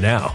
now.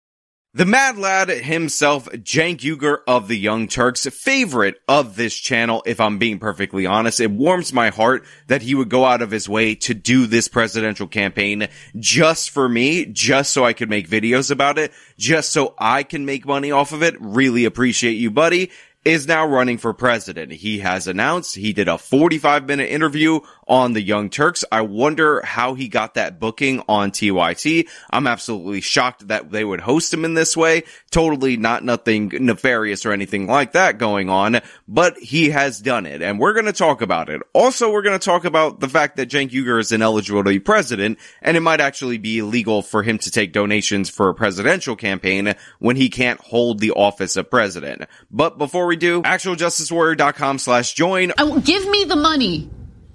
The Mad Lad himself, Cenk Uygur of the Young Turks, favorite of this channel, if I'm being perfectly honest. It warms my heart that he would go out of his way to do this presidential campaign just for me, just so I could make videos about it, just so I can make money off of it. Really appreciate you, buddy is now running for president. He has announced he did a 45 minute interview on the Young Turks. I wonder how he got that booking on TYT. I'm absolutely shocked that they would host him in this way. Totally not nothing nefarious or anything like that going on, but he has done it and we're going to talk about it. Also, we're going to talk about the fact that Cenk Uygur is ineligible to be president and it might actually be illegal for him to take donations for a presidential campaign when he can't hold the office of president. But before we do, actualjusticewarrior.com slash join. Oh, give me the money.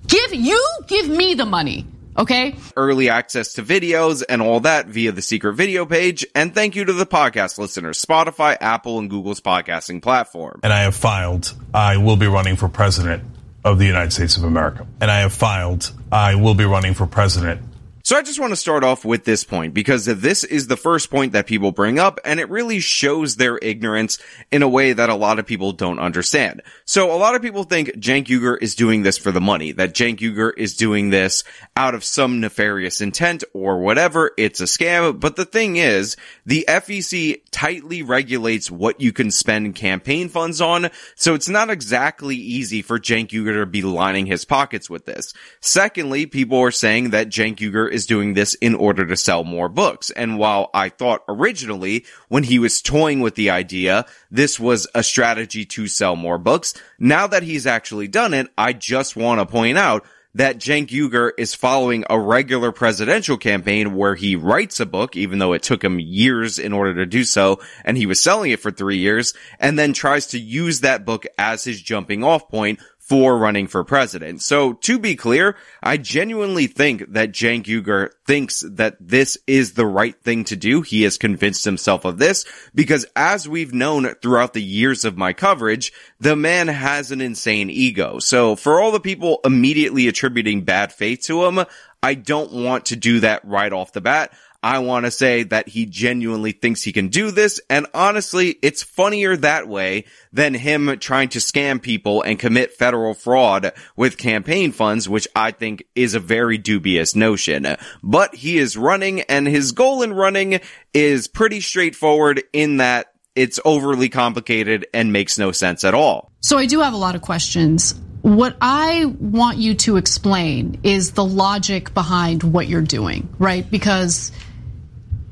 Give, you give me the money. Okay. Early access to videos and all that via the secret video page. And thank you to the podcast listeners, Spotify, Apple, and Google's podcasting platform. And I have filed, I will be running for president of the United States of America. And I have filed, I will be running for president so I just want to start off with this point because this is the first point that people bring up and it really shows their ignorance in a way that a lot of people don't understand. So a lot of people think Cenk Uygur is doing this for the money, that Cenk Uygur is doing this out of some nefarious intent or whatever. It's a scam. But the thing is, the FEC tightly regulates what you can spend campaign funds on. So it's not exactly easy for Cenk Uygur to be lining his pockets with this. Secondly, people are saying that Cenk Uygur is doing this in order to sell more books. And while I thought originally when he was toying with the idea, this was a strategy to sell more books, now that he's actually done it, I just want to point out that Cenk Uygur is following a regular presidential campaign where he writes a book, even though it took him years in order to do so, and he was selling it for three years, and then tries to use that book as his jumping off point for running for president. So to be clear, I genuinely think that Cenk Uygur thinks that this is the right thing to do. He has convinced himself of this because as we've known throughout the years of my coverage, the man has an insane ego. So for all the people immediately attributing bad faith to him, I don't want to do that right off the bat. I want to say that he genuinely thinks he can do this. And honestly, it's funnier that way than him trying to scam people and commit federal fraud with campaign funds, which I think is a very dubious notion. But he is running and his goal in running is pretty straightforward in that it's overly complicated and makes no sense at all. So I do have a lot of questions. What I want you to explain is the logic behind what you're doing, right? Because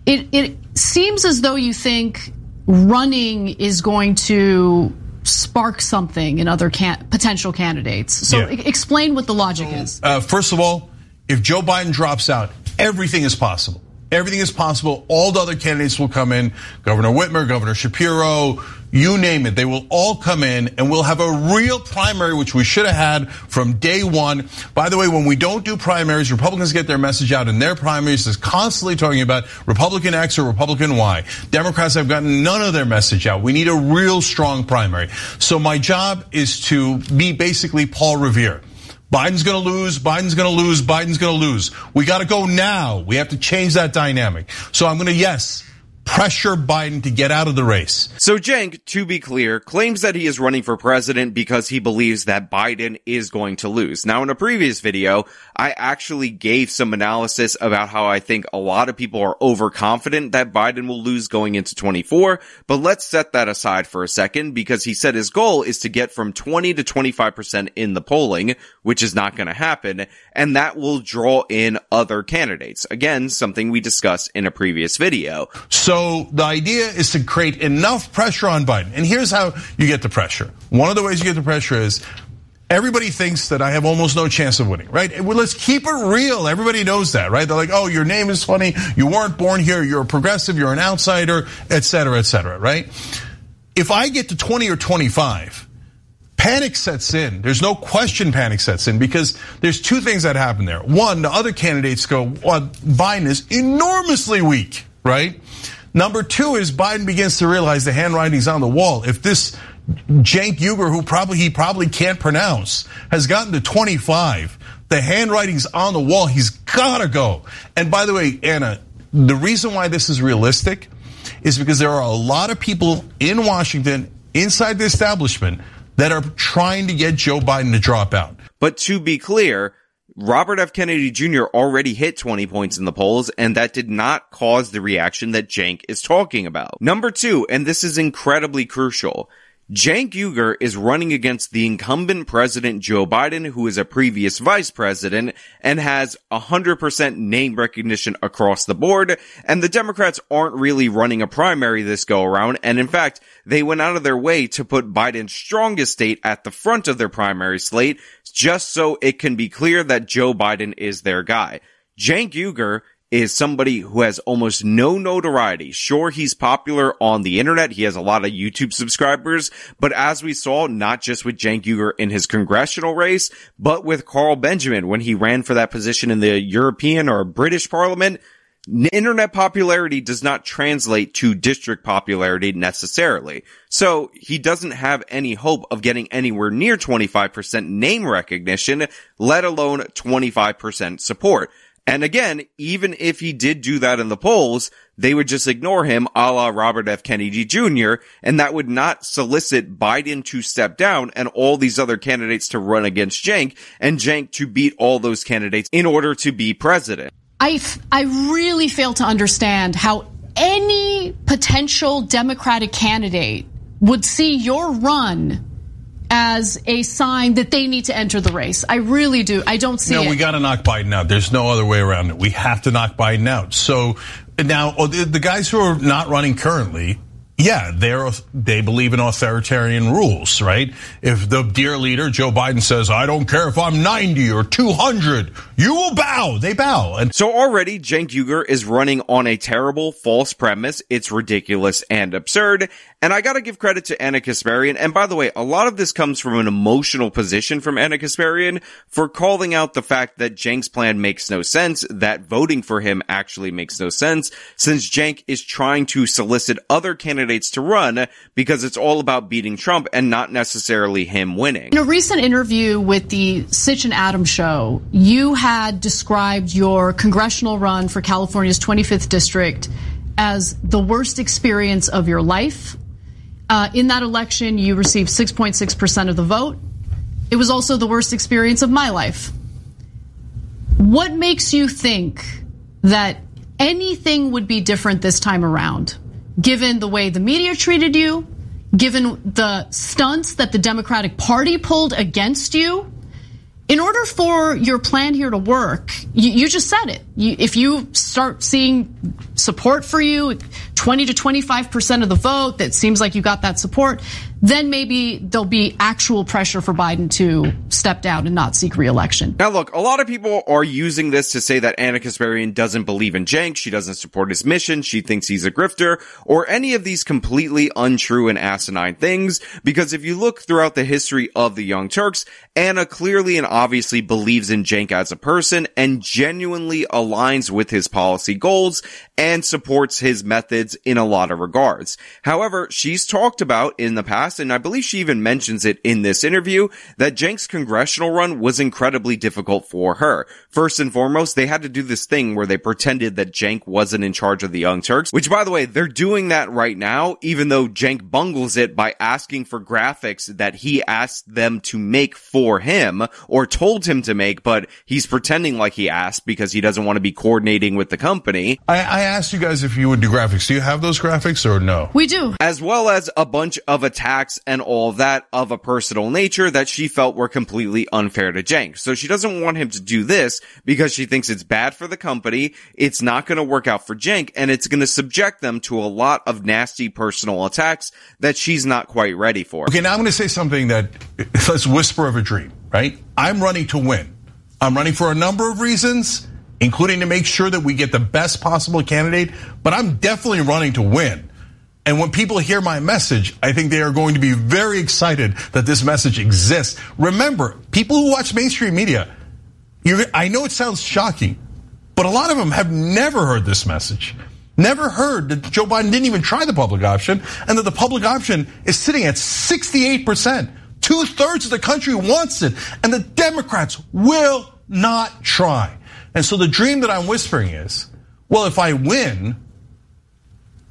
it it seems as though you think running is going to spark something in other can- potential candidates. So yeah. explain what the logic is. Uh, first of all, if Joe Biden drops out, everything is possible. Everything is possible. All the other candidates will come in. Governor Whitmer, Governor Shapiro, you name it. They will all come in and we'll have a real primary, which we should have had from day one. By the way, when we don't do primaries, Republicans get their message out in their primaries is constantly talking about Republican X or Republican Y. Democrats have gotten none of their message out. We need a real strong primary. So my job is to be basically Paul Revere. Biden's going to lose, Biden's going to lose, Biden's going to lose. We got to go now. We have to change that dynamic. So I'm going to, yes, pressure Biden to get out of the race. So Cenk, to be clear, claims that he is running for president because he believes that Biden is going to lose. Now, in a previous video, I actually gave some analysis about how I think a lot of people are overconfident that Biden will lose going into 24, but let's set that aside for a second because he said his goal is to get from 20 to 25% in the polling, which is not going to happen, and that will draw in other candidates. Again, something we discussed in a previous video. So so the idea is to create enough pressure on Biden. And here's how you get the pressure. One of the ways you get the pressure is Everybody thinks that I have almost no chance of winning, right? Well, let's keep it real. Everybody knows that, right? They're like, oh, your name is funny. You weren't born here. You're a progressive. You're an outsider, et cetera, et cetera, right? If I get to 20 or 25, panic sets in. There's no question panic sets in because there's two things that happen there. One, the other candidates go, well, Biden is enormously weak, right? Number two is Biden begins to realize the handwriting's on the wall. If this Cenk Uygur, who probably he probably can't pronounce, has gotten to 25. The handwriting's on the wall. He's gotta go. And by the way, Ana, the reason why this is realistic is because there are a lot of people in Washington, inside the establishment, that are trying to get Joe Biden to drop out. But to be clear, Robert F. Kennedy Jr. already hit 20 points in the polls, and that did not cause the reaction that Cenk is talking about. Number two, and this is incredibly crucial, Cenk Uygur is running against the incumbent president Joe Biden, who is a previous vice president and has 100% name recognition across the board. And the Democrats aren't really running a primary this go around. And in fact, they went out of their way to put Biden's strongest state at the front of their primary slate just so it can be clear that Joe Biden is their guy. Cenk Uygur is somebody who has almost no notoriety. Sure, he's popular on the internet. He has a lot of YouTube subscribers, but as we saw, not just with Cenk Uygur in his congressional race, but with Carl Benjamin when he ran for that position in the European or British parliament, internet popularity does not translate to district popularity necessarily. So he doesn't have any hope of getting anywhere near 25% name recognition, let alone 25% support. And again, even if he did do that in the polls, they would just ignore him a la Robert F. Kennedy Jr. And that would not solicit Biden to step down and all these other candidates to run against Cenk and Cenk to beat all those candidates in order to be president. I, I really fail to understand how any potential Democratic candidate would see your run as a sign that they need to enter the race. I really do. I don't see no, it. we got to knock Biden out. There's no other way around it. We have to knock Biden out. So now oh, the guys who are not running currently, yeah, they're they believe in authoritarian rules, right? If the dear leader Joe Biden says, "I don't care if I'm 90 or 200, you will bow," they bow. And so already, Cenk Uygur is running on a terrible false premise. It's ridiculous and absurd. And I gotta give credit to Ana Kasparian. And by the way, a lot of this comes from an emotional position from Ana Kasparian for calling out the fact that Cenk's plan makes no sense, that voting for him actually makes no sense, since Cenk is trying to solicit other candidates to run because it's all about beating Trump and not necessarily him winning. In a recent interview with the Sitch and Adam show, you had described your congressional run for California's 25th district as the worst experience of your life uh, in that election, you received 6.6% of the vote. It was also the worst experience of my life. What makes you think that anything would be different this time around, given the way the media treated you, given the stunts that the Democratic Party pulled against you? in order for your plan here to work, you, you just said it. You, if you start seeing support for you, 20 to 25% of the vote, that seems like you got that support, then maybe there'll be actual pressure for Biden to step down and not seek reelection. Now, look, a lot of people are using this to say that Ana Kasparian doesn't believe in Cenk, she doesn't support his mission, she thinks he's a grifter, or any of these completely untrue and asinine things. Because if you look throughout the history of the Young Turks, Ana clearly and obviously believes in Cenk as a person and genuinely aligns with his policy goals and supports his methods in a lot of regards. However, she's talked about in the past past, and I believe she even mentions it in this interview, that Cenk's congressional run was incredibly difficult for her. First and foremost, they had to do this thing where they pretended that Cenk wasn't in charge of the Young Turks, which by the way, they're doing that right now, even though Cenk bungles it by asking for graphics that he asked them to make for him, or told him to make, but he's pretending like he asked because he doesn't want to be coordinating with the company. I, I asked you guys if you would do graphics. Do you have those graphics or no? We do. As well as a bunch of attacks and all that of a personal nature that she felt were completely unfair to Cenk. So she doesn't want him to do this because she thinks it's bad for the company. It's not going to work out for Cenk and it's going to subject them to a lot of nasty personal attacks that she's not quite ready for. Okay, now I'm going to say something that let's whisper of a dream. right? I'm running to win. I'm running for a number of reasons, including to make sure that we get the best possible candidate, but I'm definitely running to win. And when people hear my message, I think they are going to be very excited that this message exists. Remember, people who watch mainstream media, I know it sounds shocking, but a lot of them have never heard this message. Never heard that Joe Biden didn't even try the public option and that the public option is sitting at 68%. Two thirds of the country wants it, and the Democrats will not try. And so the dream that I'm whispering is well, if I win,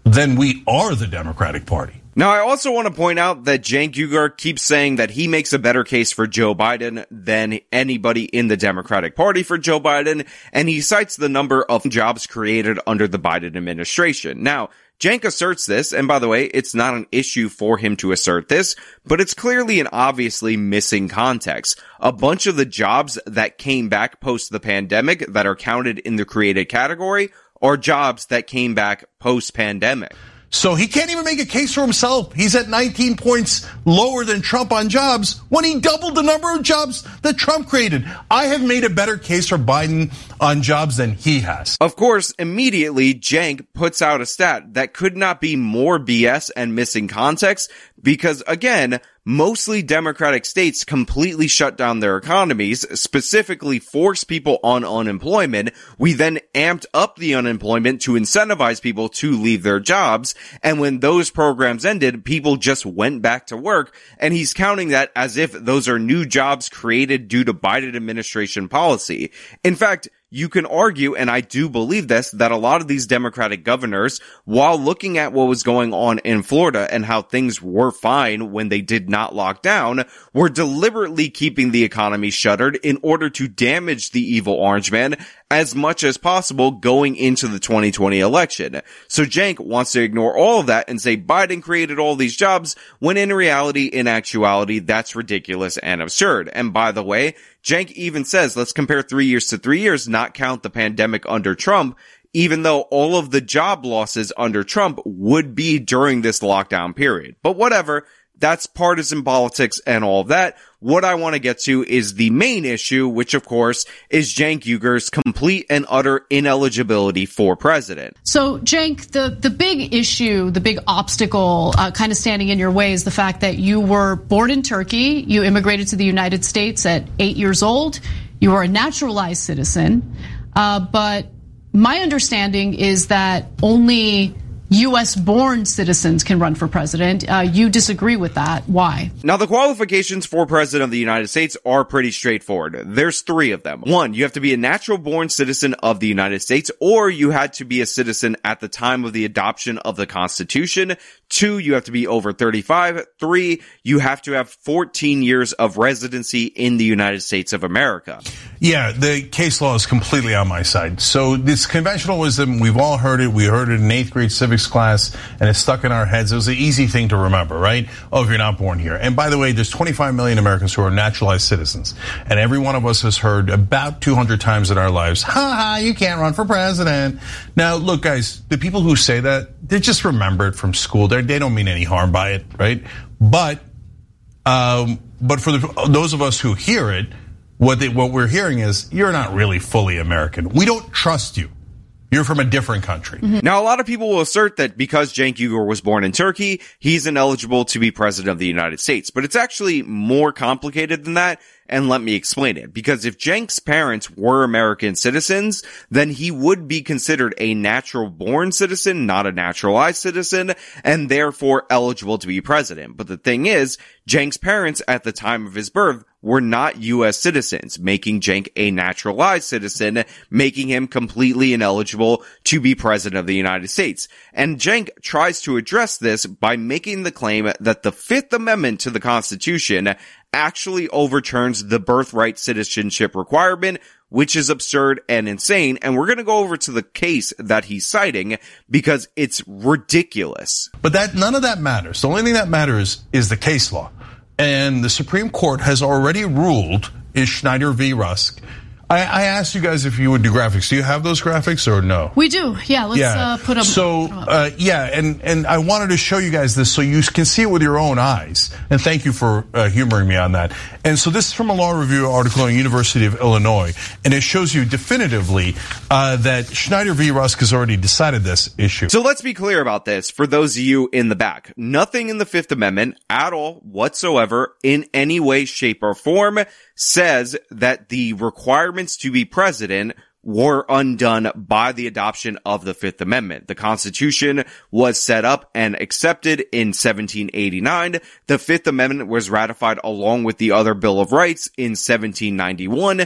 then we are the Democratic Party. Now, I also want to point out that Cenk Uygur keeps saying that he makes a better case for Joe Biden than anybody in the Democratic Party for Joe Biden, and he cites the number of jobs created under the Biden administration. Now, Cenk asserts this, and by the way, it's not an issue for him to assert this, but it's clearly and obviously missing context. A bunch of the jobs that came back post the pandemic that are counted in the created category are jobs that came back post pandemic. So he can't even make a case for himself. He's at 19 points lower than Trump on jobs when he doubled the number of jobs that Trump created. I have made a better case for Biden on jobs than he has. Of course, immediately Cenk puts out a stat that could not be more BS and missing context because again, mostly democratic states completely shut down their economies, specifically force people on unemployment. We then amped up the unemployment to incentivize people to leave their jobs. And when those programs ended, people just went back to work. And he's counting that as if those are new jobs created due to Biden administration policy. In fact, you can argue, and I do believe this, that a lot of these Democratic governors, while looking at what was going on in Florida and how things were fine when they did not lock down, were deliberately keeping the economy shuttered in order to damage the evil orange man as much as possible going into the 2020 election. So Cenk wants to ignore all of that and say Biden created all these jobs when in reality, in actuality, that's ridiculous and absurd. And by the way, Cenk even says, let's compare three years to three years, not count the pandemic under Trump even though all of the job losses under Trump would be during this lockdown period. But whatever, that's partisan politics and all that. What I want to get to is the main issue, which of course is Cenk Uygur's complete and utter ineligibility for president. So, Cenk, the, the big issue, the big obstacle uh, kind of standing in your way is the fact that you were born in Turkey, you immigrated to the United States at eight years old, you are a naturalized citizen, uh, but my understanding is that only U.S. born citizens can run for president. Uh, you disagree with that. Why? Now, the qualifications for president of the United States are pretty straightforward. There's three of them. One, you have to be a natural born citizen of the United States, or you had to be a citizen at the time of the adoption of the Constitution. Two, you have to be over 35. Three, you have to have 14 years of residency in the United States of America. Yeah, the case law is completely on my side. So this conventional wisdom, we've all heard it. We heard it in eighth grade civics class and it's stuck in our heads. It was an easy thing to remember, right? Oh, if you're not born here. And by the way, there's 25 million Americans who are naturalized citizens. And every one of us has heard about 200 times in our lives, ha ha, you can't run for president. Now, look, guys, the people who say that, they just remember it from school. They're, they do not mean any harm by it, right? But, um, but for the, those of us who hear it, what they, what we're hearing is you're not really fully American. We don't trust you. You're from a different country. Mm-hmm. Now, a lot of people will assert that because Cenk Uygur was born in Turkey, he's ineligible to be president of the United States. But it's actually more complicated than that. And let me explain it. Because if Cenk's parents were American citizens, then he would be considered a natural born citizen, not a naturalized citizen, and therefore eligible to be president. But the thing is, Cenk's parents at the time of his birth were not U.S. citizens, making Cenk a naturalized citizen, making him completely ineligible to be president of the United States. And Cenk tries to address this by making the claim that the Fifth Amendment to the Constitution actually overturns the birthright citizenship requirement, which is absurd and insane. And we're going to go over to the case that he's citing because it's ridiculous. But that none of that matters. The only thing that matters is the case law. And the Supreme Court has already ruled in Schneider v. Rusk I, I, asked you guys if you would do graphics. Do you have those graphics or no? We do. Yeah, let's yeah. Uh, put them. So uh, yeah, and and I wanted to show you guys this so you can see it with your own eyes. And thank you for uh, humoring me on that. And so this is from a law review article in University of Illinois, and it shows you definitively uh, that Schneider v. Rusk has already decided this issue. So let's be clear about this for those of you in the back. Nothing in the Fifth Amendment at all whatsoever in any way, shape, or form says that the to be president were undone by the adoption of the Fifth Amendment. The Constitution was set up and accepted in 1789. The Fifth Amendment was ratified along with the other Bill of Rights in 1791.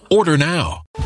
Order now.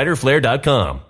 fighterflare.com.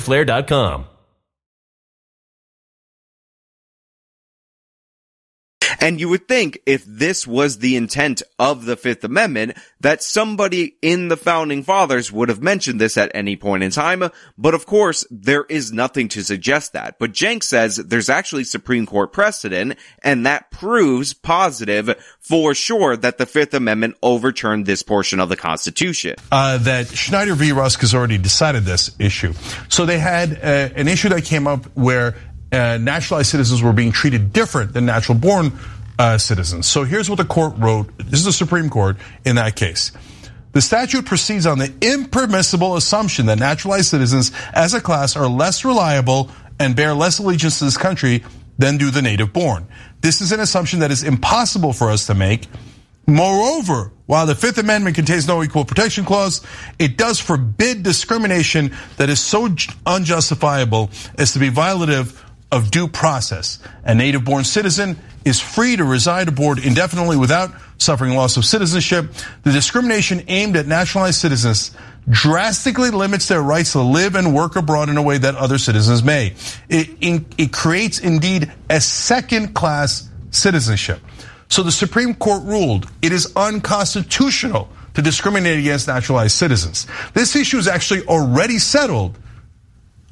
fighterflare.com. And you would think if this was the intent of the Fifth Amendment, that somebody in the founding fathers would have mentioned this at any point in time. But of course, there is nothing to suggest that. But Cenk says there's actually Supreme Court precedent, and that proves positive for sure that the Fifth Amendment overturned this portion of the Constitution. Uh, that Schneider v. Rusk has already decided this issue. So they had uh, an issue that came up where uh, naturalized citizens were being treated different than natural born uh, citizens. So here's what the court wrote. This is the Supreme Court in that case. The statute proceeds on the impermissible assumption that naturalized citizens as a class are less reliable and bear less allegiance to this country than do the native born. This is an assumption that is impossible for us to make. Moreover, while the Fifth Amendment contains no equal protection clause, it does forbid discrimination that is so unjustifiable as to be violative of due process. A native born citizen is free to reside abroad indefinitely without suffering loss of citizenship. The discrimination aimed at naturalized citizens drastically limits their rights to live and work abroad in a way that other citizens may. It, it creates indeed a second class citizenship. So the Supreme Court ruled it is unconstitutional to discriminate against naturalized citizens. This issue is actually already settled.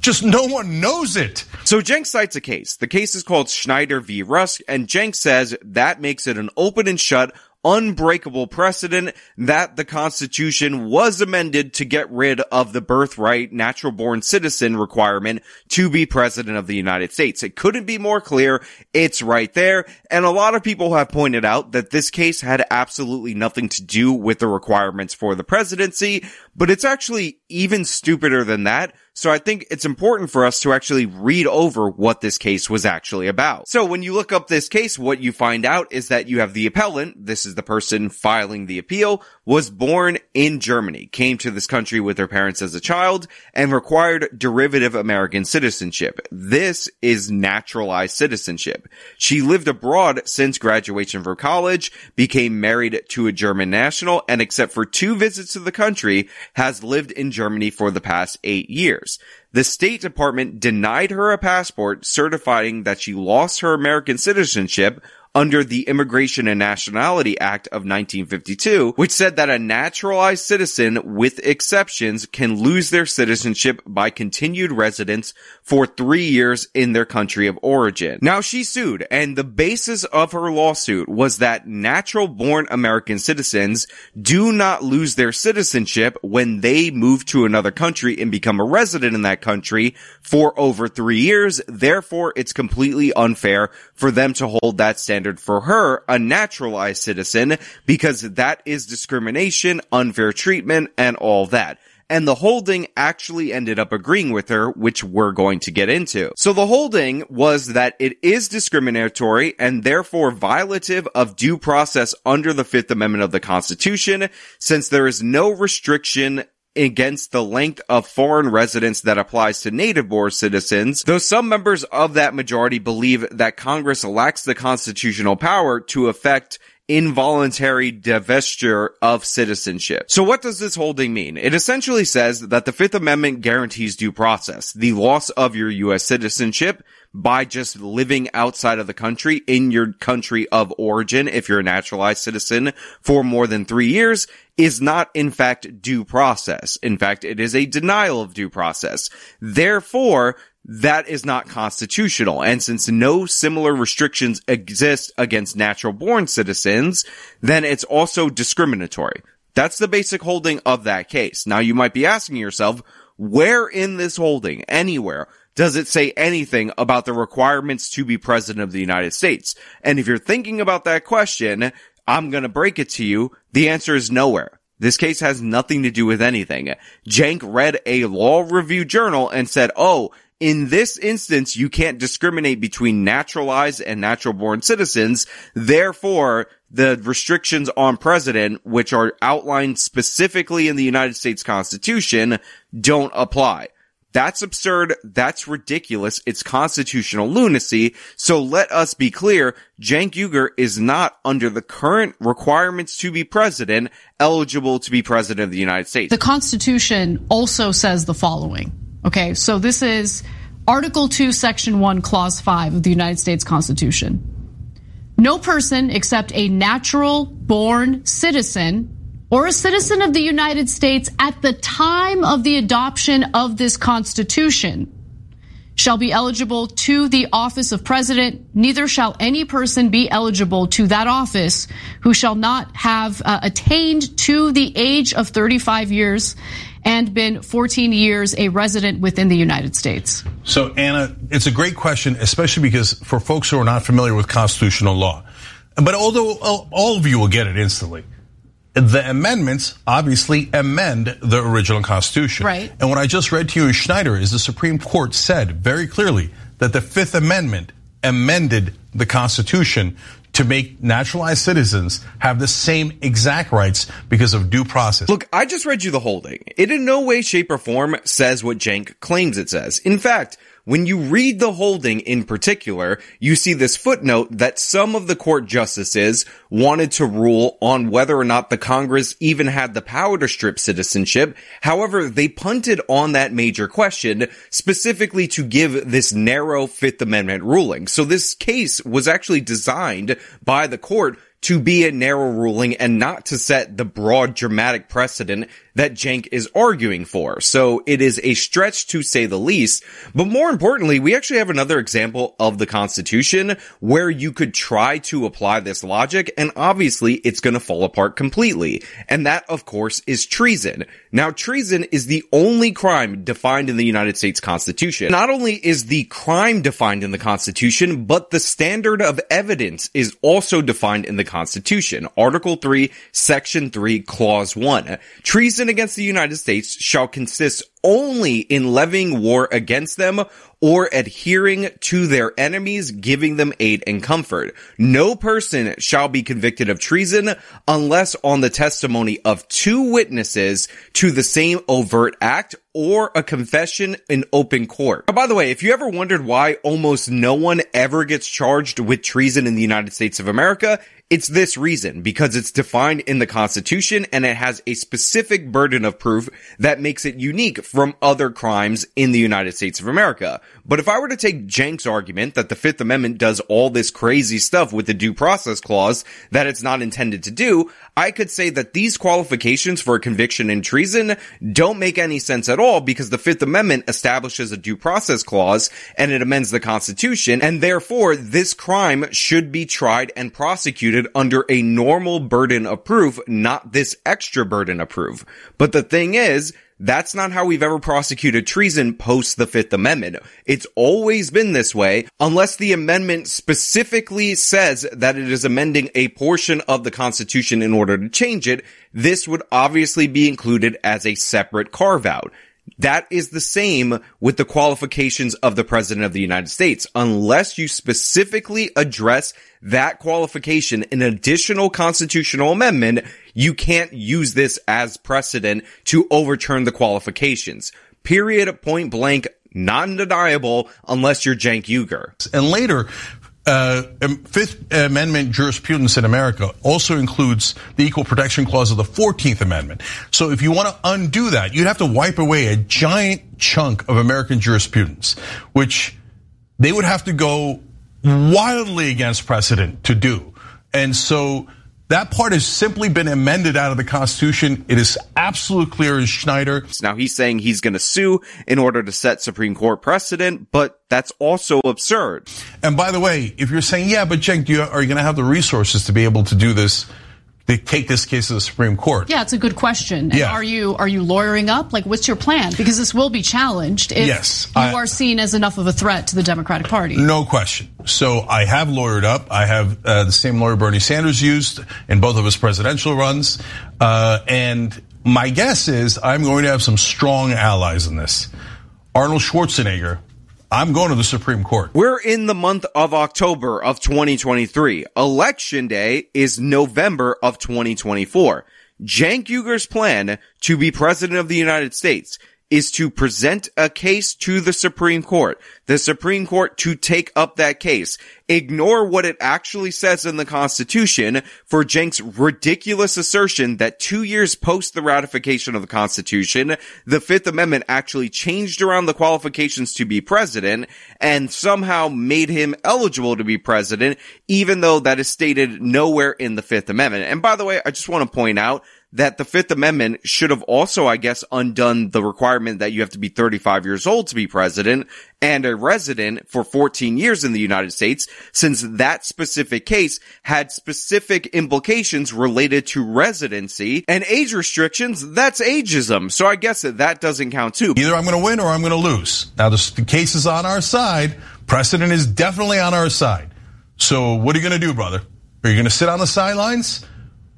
Just no one knows it. So Cenk cites a case. The case is called Schneider v. Rusk, and Cenk says that makes it an open and shut unbreakable precedent that the Constitution was amended to get rid of the birthright natural born citizen requirement to be president of the United States. It couldn't be more clear. It's right there. And a lot of people have pointed out that this case had absolutely nothing to do with the requirements for the presidency, but it's actually even stupider than that so I think it's important for us to actually read over what this case was actually about. So when you look up this case, what you find out is that you have the appellant, this is the person filing the appeal, was born in Germany, came to this country with her parents as a child, and required derivative American citizenship. This is naturalized citizenship. She lived abroad since graduation from college, became married to a German national, and except for two visits to the country, has lived in Germany for the past eight years. The State Department denied her a passport certifying that she lost her American citizenship under the Immigration and Nationality Act of 1952, which said that a naturalized citizen with exceptions can lose their citizenship by continued residence for three years in their country of origin. Now she sued and the basis of her lawsuit was that natural born American citizens do not lose their citizenship when they move to another country and become a resident in that country for over three years. Therefore, it's completely unfair for them to hold that standard for her, a naturalized citizen, because that is discrimination, unfair treatment, and all that and the holding actually ended up agreeing with her, which we're going to get into. So the holding was that it is discriminatory and therefore violative of due process under the Fifth Amendment of the Constitution, since there is no restriction against the length of foreign residence that applies to native born citizens, though some members of that majority believe that Congress lacks the constitutional power to effect involuntary divestiture of citizenship. So what does this holding mean? It essentially says that the Fifth Amendment guarantees due process. The loss of your U.S. citizenship by just living outside of the country in your country of origin, if you're a naturalized citizen for more than three years, is not in fact due process. In fact, it is a denial of due process. Therefore, that is not constitutional. And since no similar restrictions exist against natural born citizens, then it's also discriminatory. That's the basic holding of that case. Now you might be asking yourself, where in this holding, anywhere, does it say anything about the requirements to be president of the United States? And if you're thinking about that question, I'm gonna break it to you. The answer is nowhere. This case has nothing to do with anything. Cenk read a law review journal and said, oh, in this instance, you can't discriminate between naturalized and natural born citizens. Therefore, the restrictions on president, which are outlined specifically in the United States Constitution, don't apply. That's absurd. That's ridiculous. It's constitutional lunacy. So let us be clear. Cenk Uygur is not under the current requirements to be president eligible to be president of the United States. The Constitution also says the following. Okay. So this is Article 2, Section 1, Clause 5 of the United States Constitution. No person except a natural born citizen or a citizen of the United States at the time of the adoption of this Constitution shall be eligible to the office of president. Neither shall any person be eligible to that office who shall not have uh, attained to the age of 35 years and been 14 years a resident within the United States. So, Ana, it's a great question, especially because for folks who are not familiar with constitutional law, but although all of you will get it instantly the amendments obviously amend the original Constitution. Right. And what I just read to you in Schneider is the Supreme Court said very clearly that the Fifth Amendment amended the Constitution to make naturalized citizens have the same exact rights because of due process. Look, I just read you the holding. It in no way, shape, or form says what Cenk claims it says. In fact, when you read the holding in particular, you see this footnote that some of the court justices wanted to rule on whether or not the Congress even had the power to strip citizenship. However, they punted on that major question specifically to give this narrow Fifth Amendment ruling. So this case was actually designed by the court to be a narrow ruling and not to set the broad dramatic precedent that Cenk is arguing for. So it is a stretch to say the least. But more importantly, we actually have another example of the Constitution where you could try to apply this logic and obviously it's going to fall apart completely. And that of course is treason. Now treason is the only crime defined in the United States Constitution. Not only is the crime defined in the Constitution, but the standard of evidence is also defined in the Constitution. Article 3, Section 3, Clause 1. Treason against the United States shall consist only in levying war against them or adhering to their enemies, giving them aid and comfort. No person shall be convicted of treason unless on the testimony of two witnesses to the same overt act or a confession in open court. By the way, if you ever wondered why almost no one ever gets charged with treason in the United States of America, it's this reason, because it's defined in the Constitution and it has a specific burden of proof that makes it unique from other crimes in the United States of America. But if I were to take Cenk's argument that the Fifth Amendment does all this crazy stuff with the due process clause that it's not intended to do, I could say that these qualifications for a conviction in treason don't make any sense at all because the Fifth Amendment establishes a due process clause and it amends the Constitution and therefore this crime should be tried and prosecuted under a normal burden of proof, not this extra burden of proof. But the thing is, that's not how we've ever prosecuted treason post the Fifth Amendment. It's always been this way unless the amendment specifically says that it is amending a portion of the Constitution in order to change it. This would obviously be included as a separate carve out. That is the same with the qualifications of the President of the United States. Unless you specifically address that qualification in an additional constitutional amendment, you can't use this as precedent to overturn the qualifications. Period, point blank, non-deniable unless you're Cenk Uygur. And later, uh, Fifth Amendment jurisprudence in America also includes the Equal Protection Clause of the 14th Amendment. So if you want to undo that, you'd have to wipe away a giant chunk of American jurisprudence, which they would have to go wildly against precedent to do. And so that part has simply been amended out of the Constitution. It is absolutely clear as Schneider. Now he's saying he's going to sue in order to set Supreme Court precedent, but that's also absurd. And by the way, if you're saying, yeah, but Cenk, you, are you going to have the resources to be able to do this? They take this case to the Supreme Court. Yeah, it's a good question. And Yeah. are you are you lawyering up? Like, what's your plan? Because this will be challenged if Yes, you I- are seen as enough of a threat to the Democratic Party. No question. So I have lawyered up. I have uh, the same lawyer Bernie Sanders used in both of his presidential runs. Uh, and my guess is I'm going to have some strong allies in this. Arnold Schwarzenegger, I'm going to the Supreme Court. We're in the month of October of 2023. Election day is November of 2024. Cenk Uygur's plan to be president of the United States is to present a case to the Supreme Court. The Supreme Court to take up that case. Ignore what it actually says in the Constitution for Cenk's ridiculous assertion that two years post the ratification of the Constitution, the Fifth Amendment actually changed around the qualifications to be president and somehow made him eligible to be president, even though that is stated nowhere in the Fifth Amendment. And by the way, I just want to point out that the Fifth Amendment should have also, I guess, undone the requirement that you have to be 35 years old to be president and a resident for 14 years in the United States, since that specific case had specific implications related to residency and age restrictions. That's ageism. So I guess that that doesn't count too. Either I'm going to win or I'm going to lose. Now the, case is on our side. Precedent is definitely on our side. So what are you going to do, brother? Are you going to sit on the sidelines?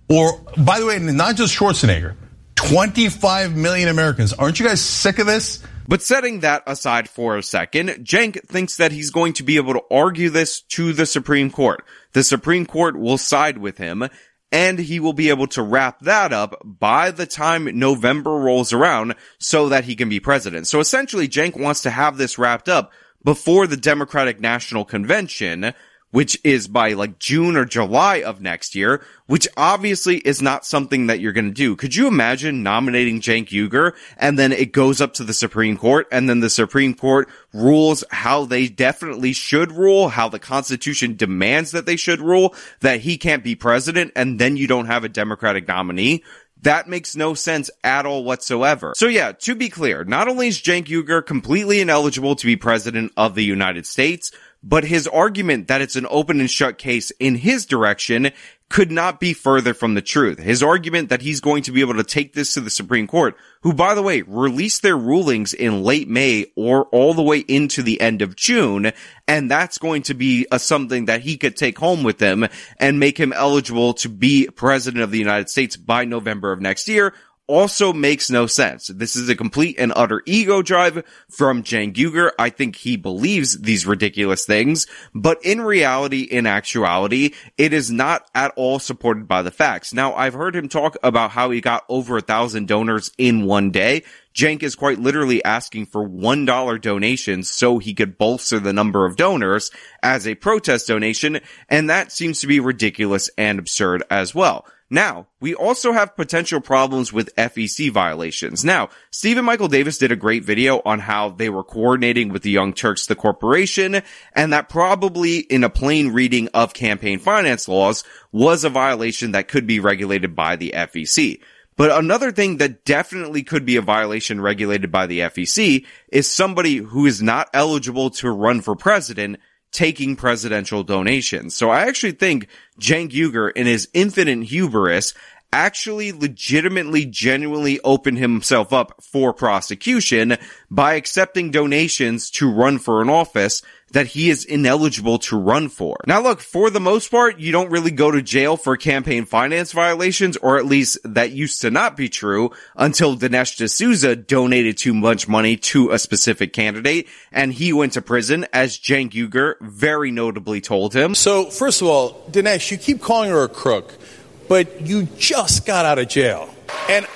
Or, by the way, not just Schwarzenegger, 25 million Americans. Aren't you guys sick of this? But setting that aside for a second, Cenk thinks that he's going to be able to argue this to the Supreme Court. The Supreme Court will side with him and he will be able to wrap that up by the time November rolls around so that he can be president. So essentially, Cenk wants to have this wrapped up before the Democratic National Convention, which is by like June or July of next year, which obviously is not something that you're going to do. Could you imagine nominating Cenk Uygur and then it goes up to the Supreme Court and then the Supreme Court rules how they definitely should rule, how the Constitution demands that they should rule, that he can't be president and then you don't have a Democratic nominee? That makes no sense at all whatsoever. So yeah, to be clear, not only is Cenk Uygur completely ineligible to be president of the United States, but his argument that it's an open and shut case in his direction could not be further from the truth. His argument that he's going to be able to take this to the Supreme Court, who by the way, released their rulings in late May or all the way into the end of June, and that's going to be a, something that he could take home with him and make him eligible to be president of the United States by November of next year, also makes no sense. This is a complete and utter ego drive from Cenk Uygur. I think he believes these ridiculous things, but in reality, in actuality, it is not at all supported by the facts. Now, I've heard him talk about how he got over a thousand donors in one day. Cenk is quite literally asking for $1 donations so he could bolster the number of donors as a protest donation, and that seems to be ridiculous and absurd as well. Now, we also have potential problems with FEC violations. Now, Stephen Michael Davis did a great video on how they were coordinating with the Young Turks, the corporation, and that probably in a plain reading of campaign finance laws was a violation that could be regulated by the FEC. But another thing that definitely could be a violation regulated by the FEC is somebody who is not eligible to run for president taking presidential donations. So I actually think Cenk Uygur in his infinite hubris actually legitimately genuinely opened himself up for prosecution by accepting donations to run for an office that he is ineligible to run for. Now look, for the most part, you don't really go to jail for campaign finance violations, or at least that used to not be true until Dinesh D'Souza donated too much money to a specific candidate and he went to prison as Cenk Uygur very notably told him. So first of all, Dinesh, you keep calling her a crook, but you just got out of jail. And,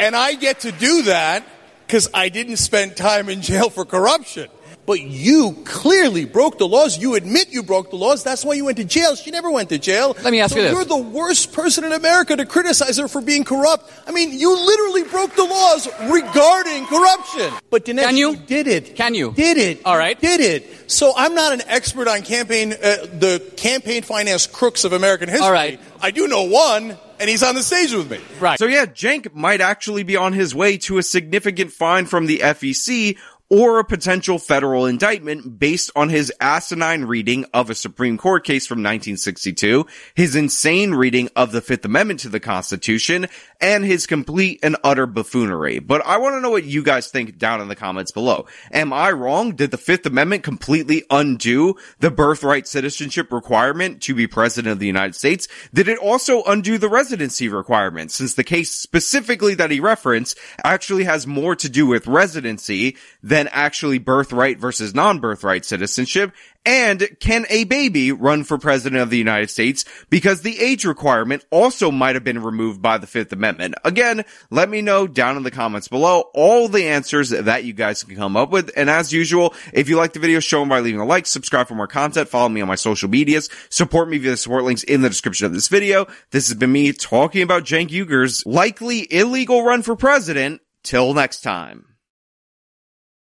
and I get to do that because I didn't spend time in jail for corruption. But you clearly broke the laws. You admit you broke the laws. That's why you went to jail. She never went to jail. Let me ask so you this. You're the worst person in America to criticize her for being corrupt. I mean, you literally broke the laws regarding corruption. But Dinesh, Can you? you did it. Can you? Did it. All right. Did it. So I'm not an expert on campaign, uh, the campaign finance crooks of American history. All right. I do know one, and he's on the stage with me. Right. So yeah, Cenk might actually be on his way to a significant fine from the FEC or a potential federal indictment based on his asinine reading of a Supreme Court case from 1962, his insane reading of the Fifth Amendment to the Constitution, and his complete and utter buffoonery. But I want to know what you guys think down in the comments below. Am I wrong? Did the Fifth Amendment completely undo the birthright citizenship requirement to be president of the United States? Did it also undo the residency requirement since the case specifically that he referenced actually has more to do with residency than actually birthright versus non-birthright citizenship? And can a baby run for president of the United States? Because the age requirement also might have been removed by the Fifth Amendment. Again, let me know down in the comments below all the answers that you guys can come up with. And as usual, if you like the video, show them by leaving a like, subscribe for more content, follow me on my social medias, support me via the support links in the description of this video. This has been me talking about Cenk Uygur's likely illegal run for president. Till next time.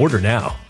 Order now.